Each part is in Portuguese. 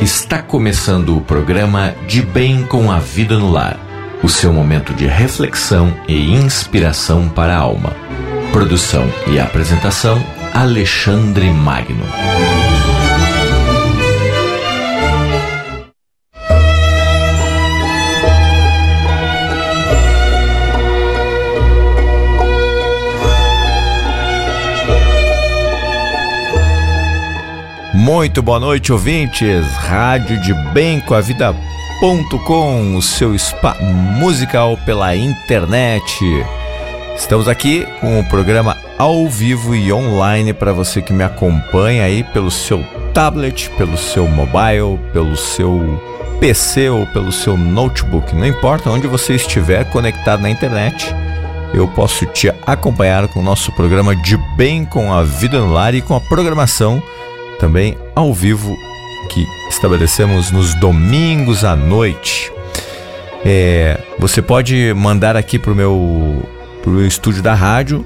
Está começando o programa De Bem com a Vida no Lar, o seu momento de reflexão e inspiração para a alma. Produção e apresentação Alexandre Magno. Muito boa noite, ouvintes. Rádio de Bem com a Vida.com, o seu spa musical pela internet. Estamos aqui com o programa ao vivo e online para você que me acompanha aí pelo seu tablet, pelo seu mobile, pelo seu PC ou pelo seu notebook, não importa onde você estiver conectado na internet. Eu posso te acompanhar com o nosso programa de bem com a vida no lar e com a programação também ao vivo que estabelecemos nos domingos à noite. É, você pode mandar aqui para o meu, meu estúdio da rádio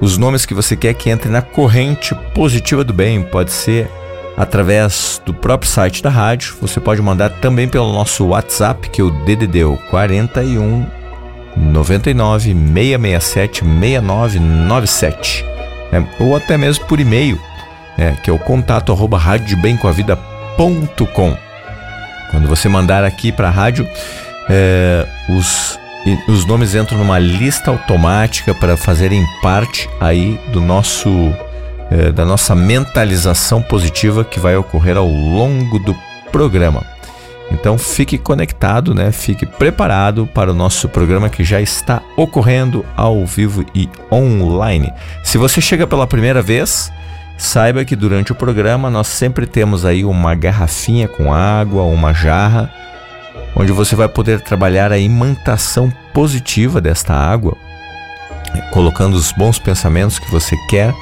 os nomes que você quer que entre na corrente positiva do bem. Pode ser através do próprio site da rádio. Você pode mandar também pelo nosso WhatsApp, que é o DDD 41 99 667 6997. É, ou até mesmo por e-mail é, que é o contato arroba radiobemcoavida.com. Quando você mandar aqui para a rádio, é, os, os nomes entram numa lista automática para fazerem parte aí do nosso é, da nossa mentalização positiva que vai ocorrer ao longo do programa. Então fique conectado, né? Fique preparado para o nosso programa que já está ocorrendo ao vivo e online. Se você chega pela primeira vez, Saiba que durante o programa nós sempre temos aí uma garrafinha com água, uma jarra, onde você vai poder trabalhar a imantação positiva desta água, colocando os bons pensamentos que você quer,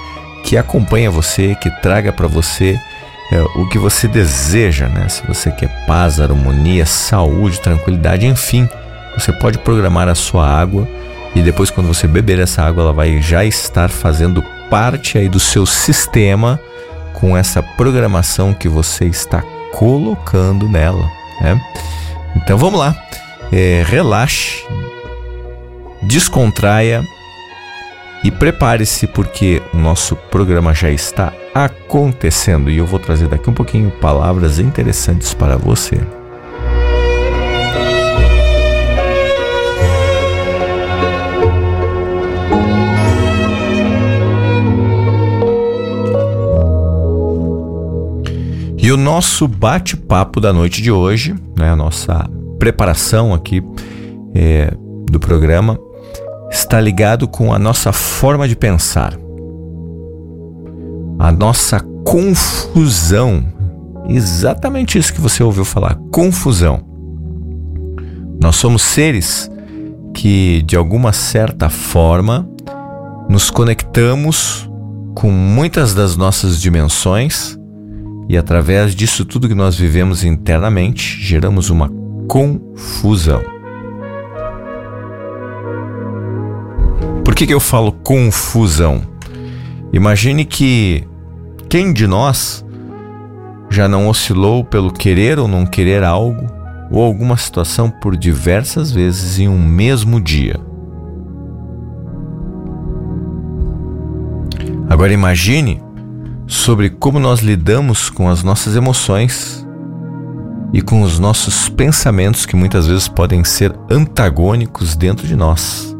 que acompanha você, que traga para você é, o que você deseja, né? Se você quer paz, harmonia, saúde, tranquilidade, enfim, você pode programar a sua água e depois quando você beber essa água, ela vai já estar fazendo parte aí do seu sistema com essa programação que você está colocando nela. Né? Então vamos lá, é, relaxe, descontraia e prepare-se porque o nosso programa já está acontecendo e eu vou trazer daqui um pouquinho palavras interessantes para você. E o nosso bate-papo da noite de hoje, né, a nossa preparação aqui é, do programa, está ligado com a nossa forma de pensar, a nossa confusão. Exatamente isso que você ouviu falar: confusão. Nós somos seres que, de alguma certa forma, nos conectamos com muitas das nossas dimensões e através disso tudo que nós vivemos internamente, geramos uma confusão. Por que, que eu falo confusão? Imagine que quem de nós já não oscilou pelo querer ou não querer algo ou alguma situação por diversas vezes em um mesmo dia. Agora imagine sobre como nós lidamos com as nossas emoções e com os nossos pensamentos que muitas vezes podem ser antagônicos dentro de nós.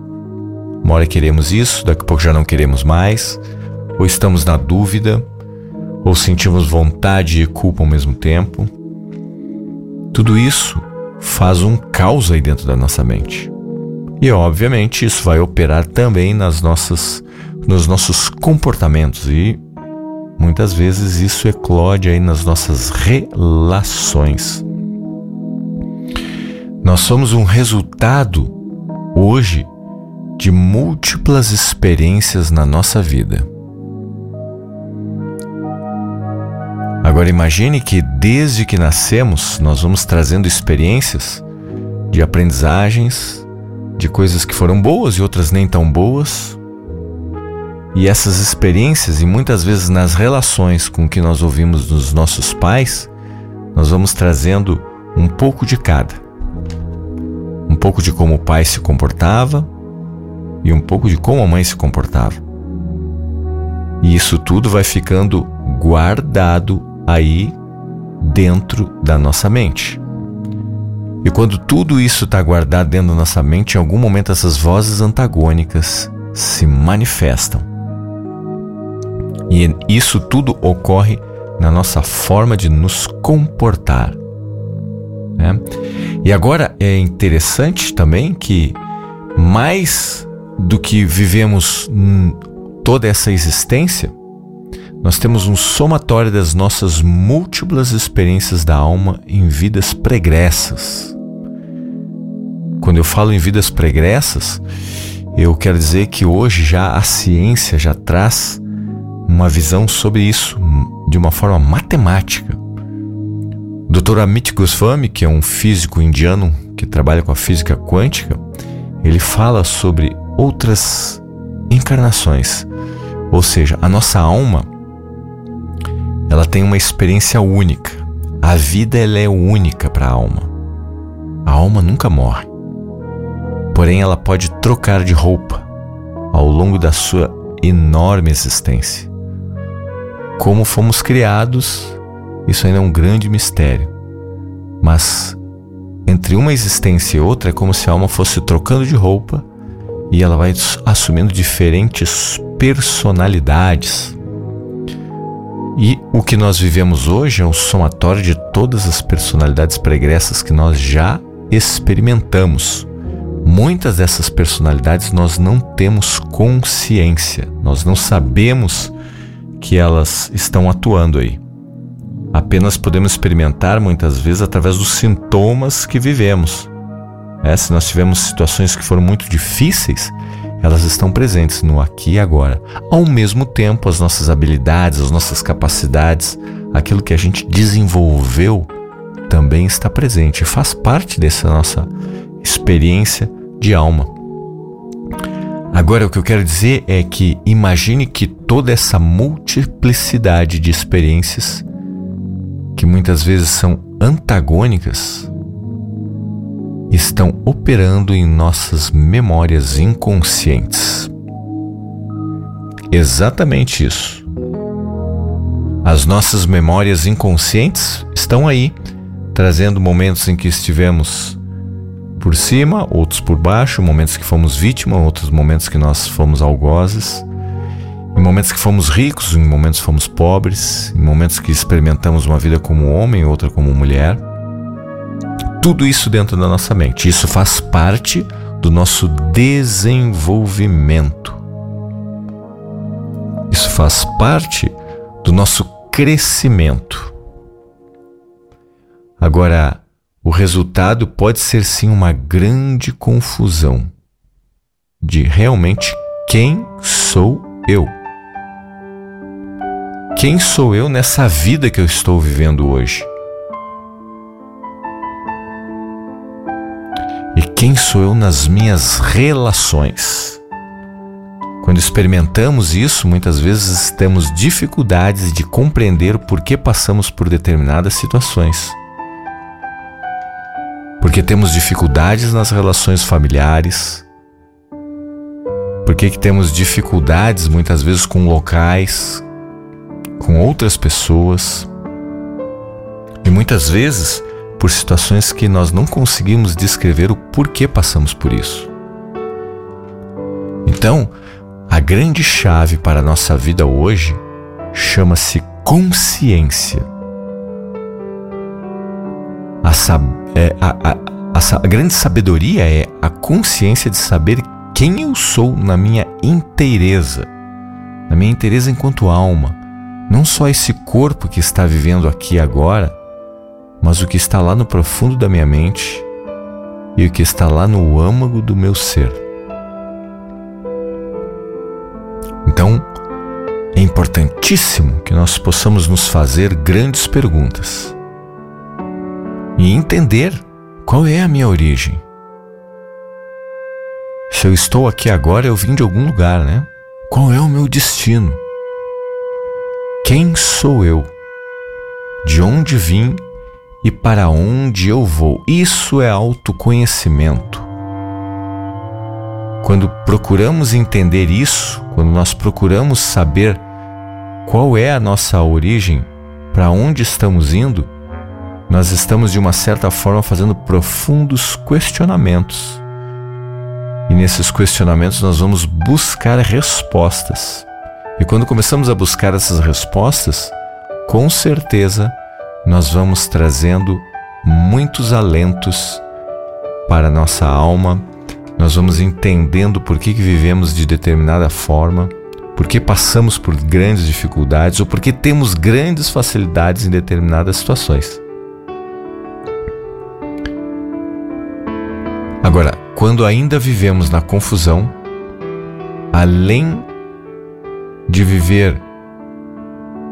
Uma hora queremos isso, daqui a pouco já não queremos mais, ou estamos na dúvida, ou sentimos vontade e culpa ao mesmo tempo. Tudo isso faz um caos aí dentro da nossa mente. E obviamente isso vai operar também nas nossas nos nossos comportamentos e Muitas vezes isso eclode aí nas nossas relações. Nós somos um resultado hoje de múltiplas experiências na nossa vida. Agora imagine que desde que nascemos nós vamos trazendo experiências de aprendizagens, de coisas que foram boas e outras nem tão boas, e essas experiências, e muitas vezes nas relações com que nós ouvimos dos nossos pais, nós vamos trazendo um pouco de cada. Um pouco de como o pai se comportava e um pouco de como a mãe se comportava. E isso tudo vai ficando guardado aí dentro da nossa mente. E quando tudo isso está guardado dentro da nossa mente, em algum momento essas vozes antagônicas se manifestam. E isso tudo ocorre na nossa forma de nos comportar. Né? E agora é interessante também que, mais do que vivemos toda essa existência, nós temos um somatório das nossas múltiplas experiências da alma em vidas pregressas. Quando eu falo em vidas pregressas, eu quero dizer que hoje já a ciência já traz uma visão sobre isso de uma forma matemática. O Dr. Amit Goswami, que é um físico indiano que trabalha com a física quântica, ele fala sobre outras encarnações. Ou seja, a nossa alma ela tem uma experiência única. A vida ela é única para a alma. A alma nunca morre. Porém, ela pode trocar de roupa ao longo da sua enorme existência. Como fomos criados, isso ainda é um grande mistério. Mas entre uma existência e outra é como se a alma fosse trocando de roupa e ela vai assumindo diferentes personalidades. E o que nós vivemos hoje é um somatório de todas as personalidades pregressas que nós já experimentamos. Muitas dessas personalidades nós não temos consciência, nós não sabemos que elas estão atuando aí. Apenas podemos experimentar muitas vezes através dos sintomas que vivemos. É, se nós tivemos situações que foram muito difíceis, elas estão presentes no aqui e agora. Ao mesmo tempo, as nossas habilidades, as nossas capacidades, aquilo que a gente desenvolveu também está presente, faz parte dessa nossa experiência de alma. Agora, o que eu quero dizer é que imagine que toda essa multiplicidade de experiências, que muitas vezes são antagônicas, estão operando em nossas memórias inconscientes. Exatamente isso. As nossas memórias inconscientes estão aí, trazendo momentos em que estivemos por cima, outros por baixo, momentos que fomos vítima, outros momentos que nós fomos algozes, em momentos que fomos ricos, em momentos que fomos pobres, em momentos que experimentamos uma vida como homem, outra como mulher tudo isso dentro da nossa mente. Isso faz parte do nosso desenvolvimento. Isso faz parte do nosso crescimento. Agora, o resultado pode ser sim uma grande confusão de realmente quem sou eu. Quem sou eu nessa vida que eu estou vivendo hoje? E quem sou eu nas minhas relações? Quando experimentamos isso, muitas vezes temos dificuldades de compreender por que passamos por determinadas situações. Porque temos dificuldades nas relações familiares. Porque que temos dificuldades muitas vezes com locais, com outras pessoas. E muitas vezes por situações que nós não conseguimos descrever o porquê passamos por isso. Então, a grande chave para a nossa vida hoje chama-se consciência. A, é, a, a, a, a grande sabedoria é a consciência de saber quem eu sou na minha inteireza, na minha inteireza enquanto alma, não só esse corpo que está vivendo aqui agora mas o que está lá no profundo da minha mente e o que está lá no âmago do meu ser. Então, é importantíssimo que nós possamos nos fazer grandes perguntas e entender qual é a minha origem. Se eu estou aqui agora, eu vim de algum lugar, né? Qual é o meu destino? Quem sou eu? De onde vim e para onde eu vou. Isso é autoconhecimento. Quando procuramos entender isso, quando nós procuramos saber qual é a nossa origem, para onde estamos indo, nós estamos de uma certa forma fazendo profundos questionamentos. E nesses questionamentos nós vamos buscar respostas. E quando começamos a buscar essas respostas, com certeza nós vamos trazendo muitos alentos para a nossa alma, nós vamos entendendo por que, que vivemos de determinada forma, por que passamos por grandes dificuldades ou por que temos grandes facilidades em determinadas situações. Agora, quando ainda vivemos na confusão, além de viver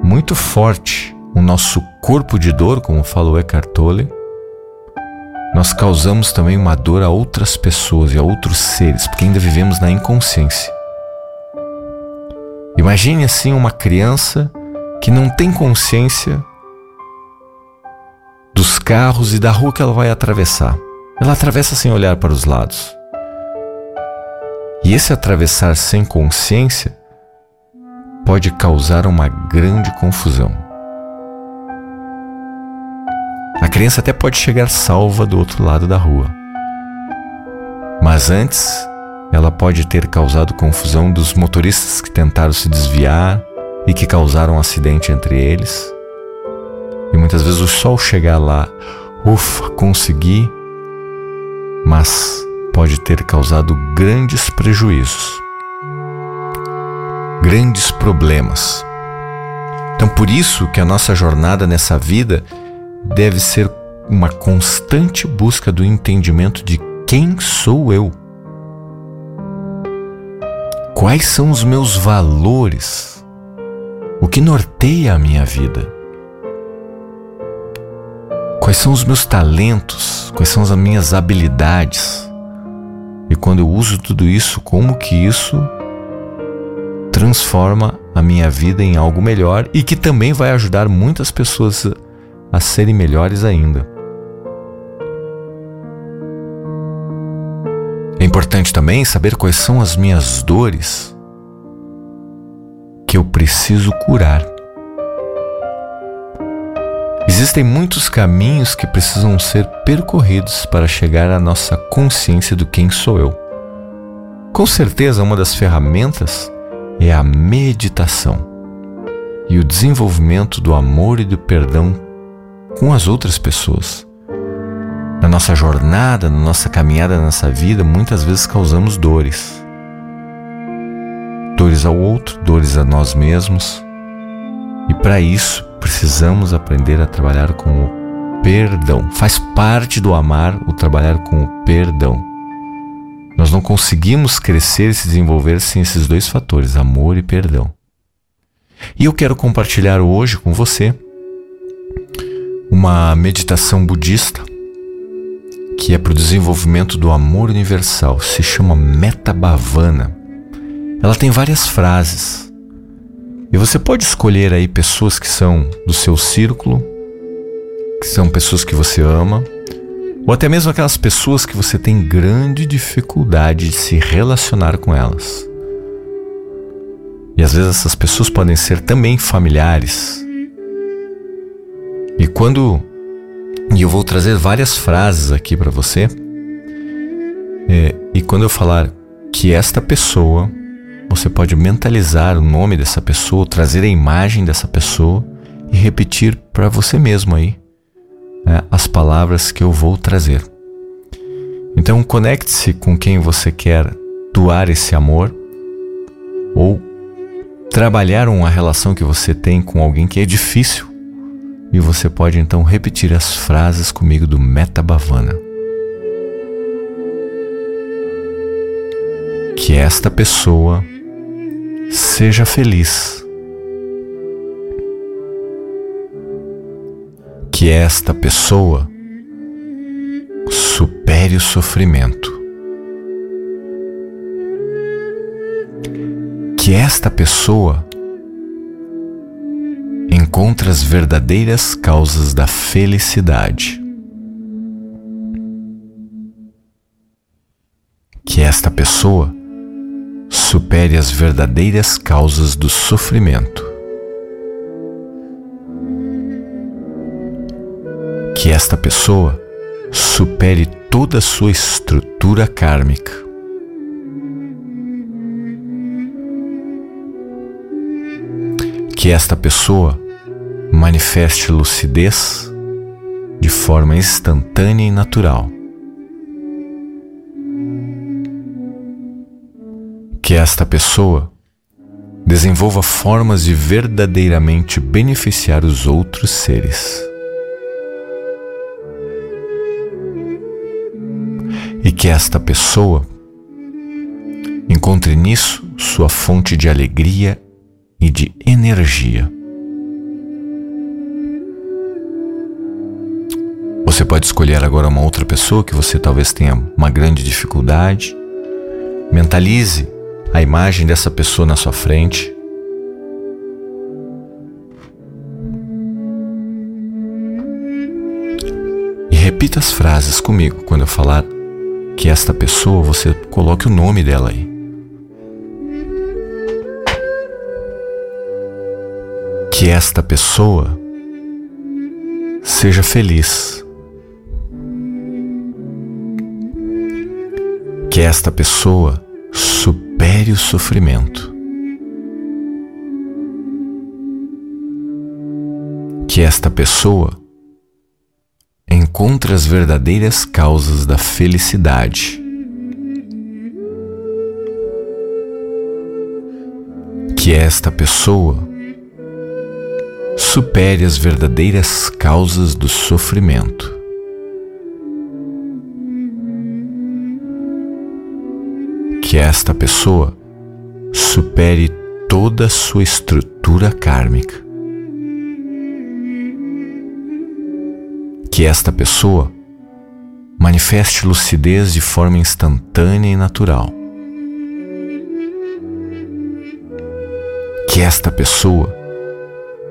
muito forte o nosso corpo de dor, como falou Eckhart Tolle, nós causamos também uma dor a outras pessoas e a outros seres, porque ainda vivemos na inconsciência. Imagine assim uma criança que não tem consciência dos carros e da rua que ela vai atravessar. Ela atravessa sem olhar para os lados. E esse atravessar sem consciência pode causar uma grande confusão. A criança até pode chegar salva do outro lado da rua. Mas antes, ela pode ter causado confusão dos motoristas que tentaram se desviar e que causaram um acidente entre eles. E muitas vezes o sol chegar lá, ufa, consegui, mas pode ter causado grandes prejuízos, grandes problemas. Então, por isso que a nossa jornada nessa vida deve ser uma constante busca do entendimento de quem sou eu. Quais são os meus valores? O que norteia a minha vida? Quais são os meus talentos? Quais são as minhas habilidades? E quando eu uso tudo isso, como que isso transforma a minha vida em algo melhor e que também vai ajudar muitas pessoas a serem melhores ainda. É importante também saber quais são as minhas dores que eu preciso curar. Existem muitos caminhos que precisam ser percorridos para chegar à nossa consciência do quem sou eu. Com certeza, uma das ferramentas é a meditação e o desenvolvimento do amor e do perdão com as outras pessoas. Na nossa jornada, na nossa caminhada, na nossa vida, muitas vezes causamos dores. Dores ao outro, dores a nós mesmos. E para isso, precisamos aprender a trabalhar com o perdão. Faz parte do amar o trabalhar com o perdão. Nós não conseguimos crescer e se desenvolver sem esses dois fatores, amor e perdão. E eu quero compartilhar hoje com você uma meditação budista que é para o desenvolvimento do amor universal. Se chama Metta Bhavana. Ela tem várias frases e você pode escolher aí pessoas que são do seu círculo, que são pessoas que você ama, ou até mesmo aquelas pessoas que você tem grande dificuldade de se relacionar com elas. E às vezes essas pessoas podem ser também familiares. E quando e eu vou trazer várias frases aqui para você. É, e quando eu falar que esta pessoa você pode mentalizar o nome dessa pessoa, trazer a imagem dessa pessoa e repetir para você mesmo aí né, as palavras que eu vou trazer. Então conecte-se com quem você quer doar esse amor ou trabalhar uma relação que você tem com alguém que é difícil. E você pode então repetir as frases comigo do Meta Bhavana. Que esta pessoa Seja feliz. Que esta pessoa supere o sofrimento. Que esta pessoa encontra as verdadeiras causas da felicidade. Que esta pessoa supere as verdadeiras causas do sofrimento. Que esta pessoa supere toda a sua estrutura kármica. Que esta pessoa manifeste lucidez de forma instantânea e natural. Que esta pessoa desenvolva formas de verdadeiramente beneficiar os outros seres. e que esta pessoa encontre nisso sua fonte de alegria e de energia. Você pode escolher agora uma outra pessoa que você talvez tenha uma grande dificuldade. Mentalize a imagem dessa pessoa na sua frente. E repita as frases comigo quando eu falar que esta pessoa você coloque o nome dela aí. Que esta pessoa seja feliz. Que esta pessoa supere o sofrimento. Que esta pessoa encontre as verdadeiras causas da felicidade. Que esta pessoa supere as verdadeiras causas do sofrimento. Que esta pessoa supere toda a sua estrutura kármica. que esta pessoa manifeste lucidez de forma instantânea e natural. Que esta pessoa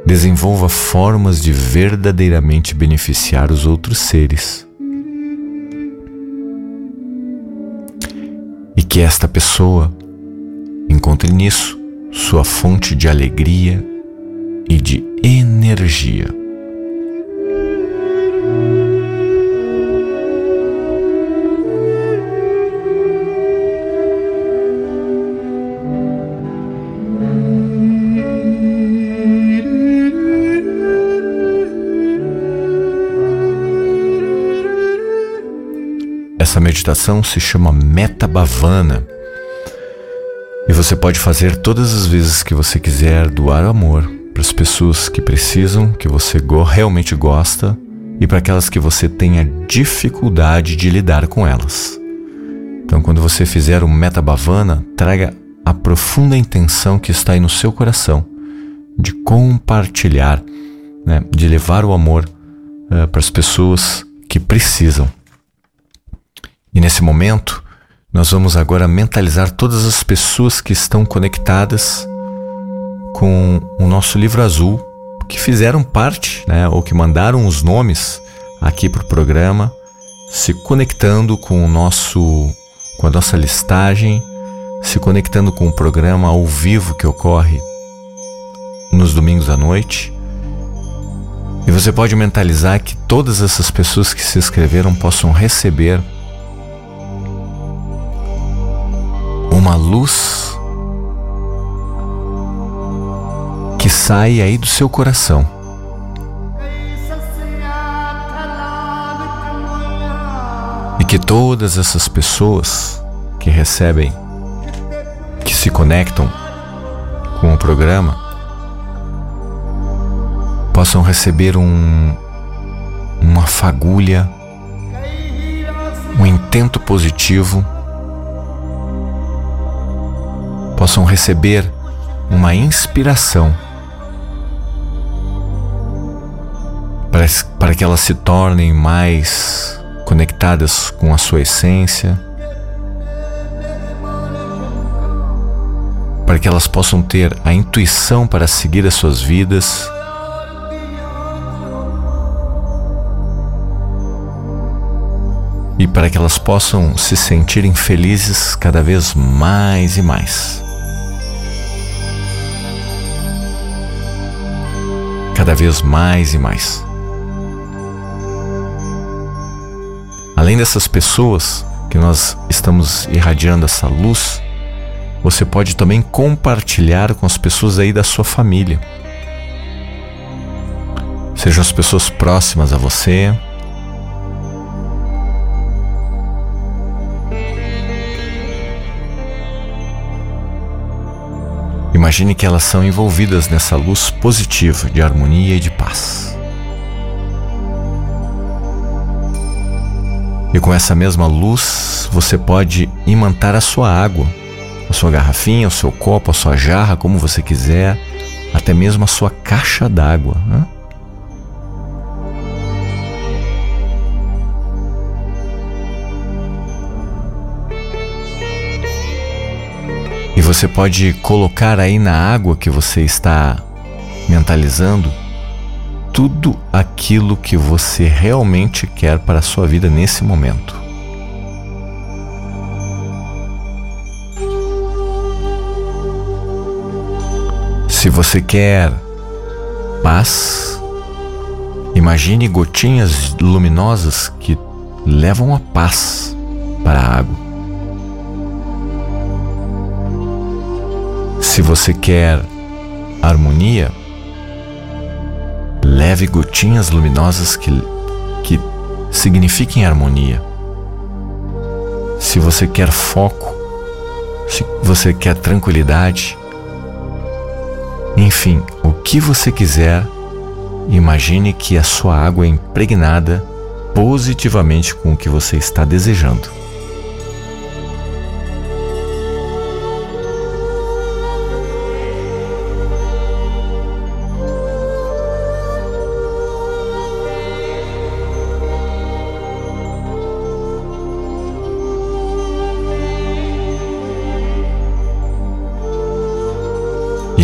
desenvolva formas de verdadeiramente beneficiar os outros seres. E que esta pessoa encontre nisso sua fonte de alegria e de energia. Essa meditação se chama Meta Bhavana e você pode fazer todas as vezes que você quiser doar amor para as pessoas que precisam, que você realmente gosta e para aquelas que você tenha dificuldade de lidar com elas. Então, quando você fizer o Meta Bhavana, traga a profunda intenção que está aí no seu coração de compartilhar, né, de levar o amor uh, para as pessoas que precisam. E nesse momento, nós vamos agora mentalizar todas as pessoas que estão conectadas com o nosso livro azul, que fizeram parte, né, ou que mandaram os nomes aqui para o programa, se conectando com o nosso, com a nossa listagem, se conectando com o programa ao vivo que ocorre nos domingos à noite. E você pode mentalizar que todas essas pessoas que se inscreveram possam receber uma luz que sai aí do seu coração. E que todas essas pessoas que recebem, que se conectam com o programa, possam receber um, uma fagulha, um intento positivo possam receber uma inspiração para, para que elas se tornem mais conectadas com a sua essência, para que elas possam ter a intuição para seguir as suas vidas. E para que elas possam se sentirem felizes cada vez mais e mais. Cada vez mais e mais. Além dessas pessoas que nós estamos irradiando essa luz, você pode também compartilhar com as pessoas aí da sua família. Sejam as pessoas próximas a você. Imagine que elas são envolvidas nessa luz positiva de harmonia e de paz. E com essa mesma luz, você pode imantar a sua água, a sua garrafinha, o seu copo, a sua jarra, como você quiser, até mesmo a sua caixa d'água. Né? Você pode colocar aí na água que você está mentalizando tudo aquilo que você realmente quer para a sua vida nesse momento. Se você quer paz, imagine gotinhas luminosas que levam a paz para a água. Se você quer harmonia, leve gotinhas luminosas que, que signifiquem harmonia. Se você quer foco, se você quer tranquilidade, enfim, o que você quiser, imagine que a sua água é impregnada positivamente com o que você está desejando.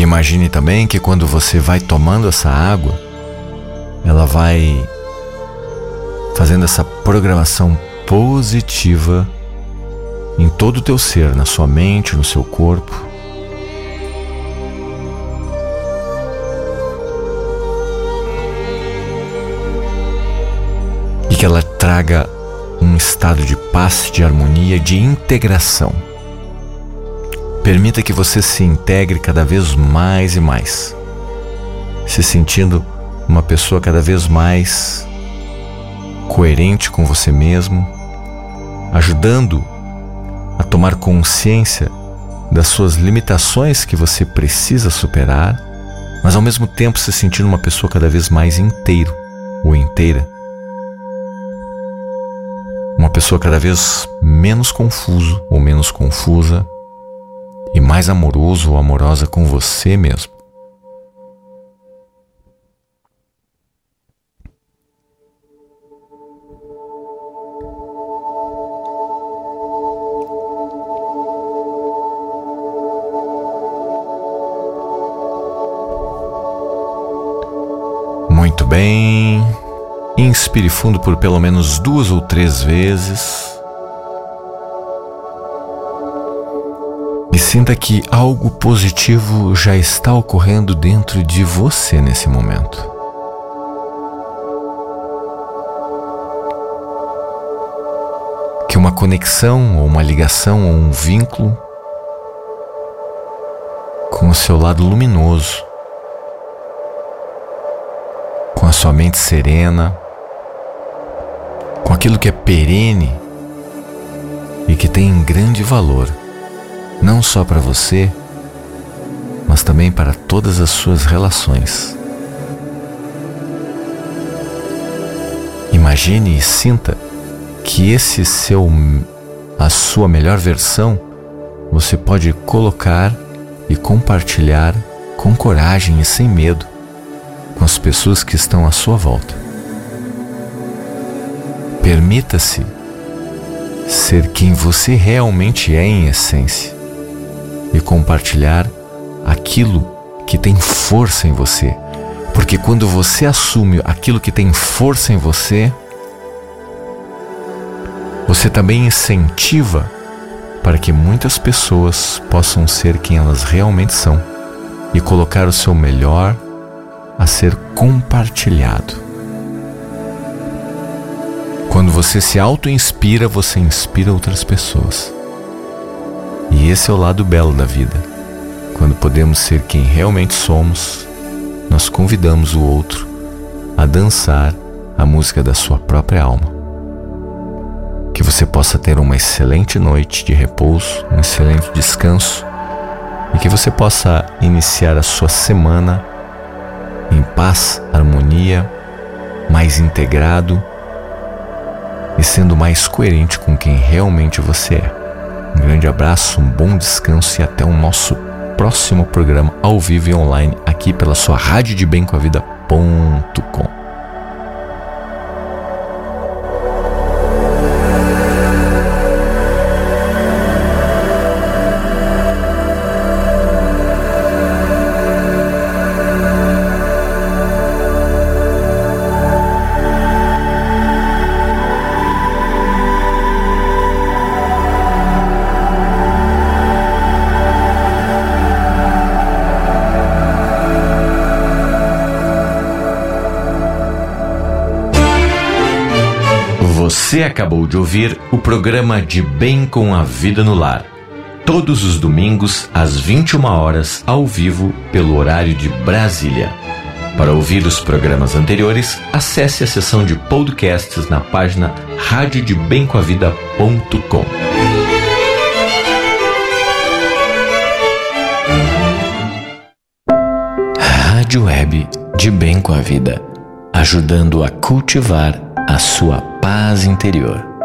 Imagine também que quando você vai tomando essa água, ela vai fazendo essa programação positiva em todo o teu ser, na sua mente, no seu corpo. E que ela traga um estado de paz, de harmonia, de integração. Permita que você se integre cada vez mais e mais, se sentindo uma pessoa cada vez mais coerente com você mesmo, ajudando a tomar consciência das suas limitações que você precisa superar, mas ao mesmo tempo se sentindo uma pessoa cada vez mais inteiro ou inteira. Uma pessoa cada vez menos confuso ou menos confusa e mais amoroso ou amorosa com você mesmo. Muito bem. Inspire fundo por pelo menos duas ou três vezes. Sinta que algo positivo já está ocorrendo dentro de você nesse momento. Que uma conexão ou uma ligação ou um vínculo com o seu lado luminoso, com a sua mente serena, com aquilo que é perene e que tem grande valor não só para você, mas também para todas as suas relações. Imagine e sinta que esse seu a sua melhor versão você pode colocar e compartilhar com coragem e sem medo com as pessoas que estão à sua volta. Permita-se ser quem você realmente é em essência e compartilhar aquilo que tem força em você. Porque quando você assume aquilo que tem força em você, Você também incentiva para que muitas pessoas possam ser quem elas realmente são e colocar o seu melhor a ser compartilhado. Quando você se auto-inspira, você inspira outras pessoas. E esse é o lado belo da vida. Quando podemos ser quem realmente somos, nós convidamos o outro a dançar a música da sua própria alma. Que você possa ter uma excelente noite de repouso, um excelente descanso e que você possa iniciar a sua semana em paz, harmonia, mais integrado e sendo mais coerente com quem realmente você é. Um grande abraço, um bom descanso e até o nosso próximo programa ao vivo e online aqui pela sua rádio de bem com a vida.com. Você acabou de ouvir o programa De Bem com a Vida no Lar. Todos os domingos, às 21 horas, ao vivo, pelo horário de Brasília. Para ouvir os programas anteriores, acesse a seção de podcasts na página radiodebemcoavida.com. Rádio Web de Bem com a Vida, ajudando a cultivar a sua paz interior.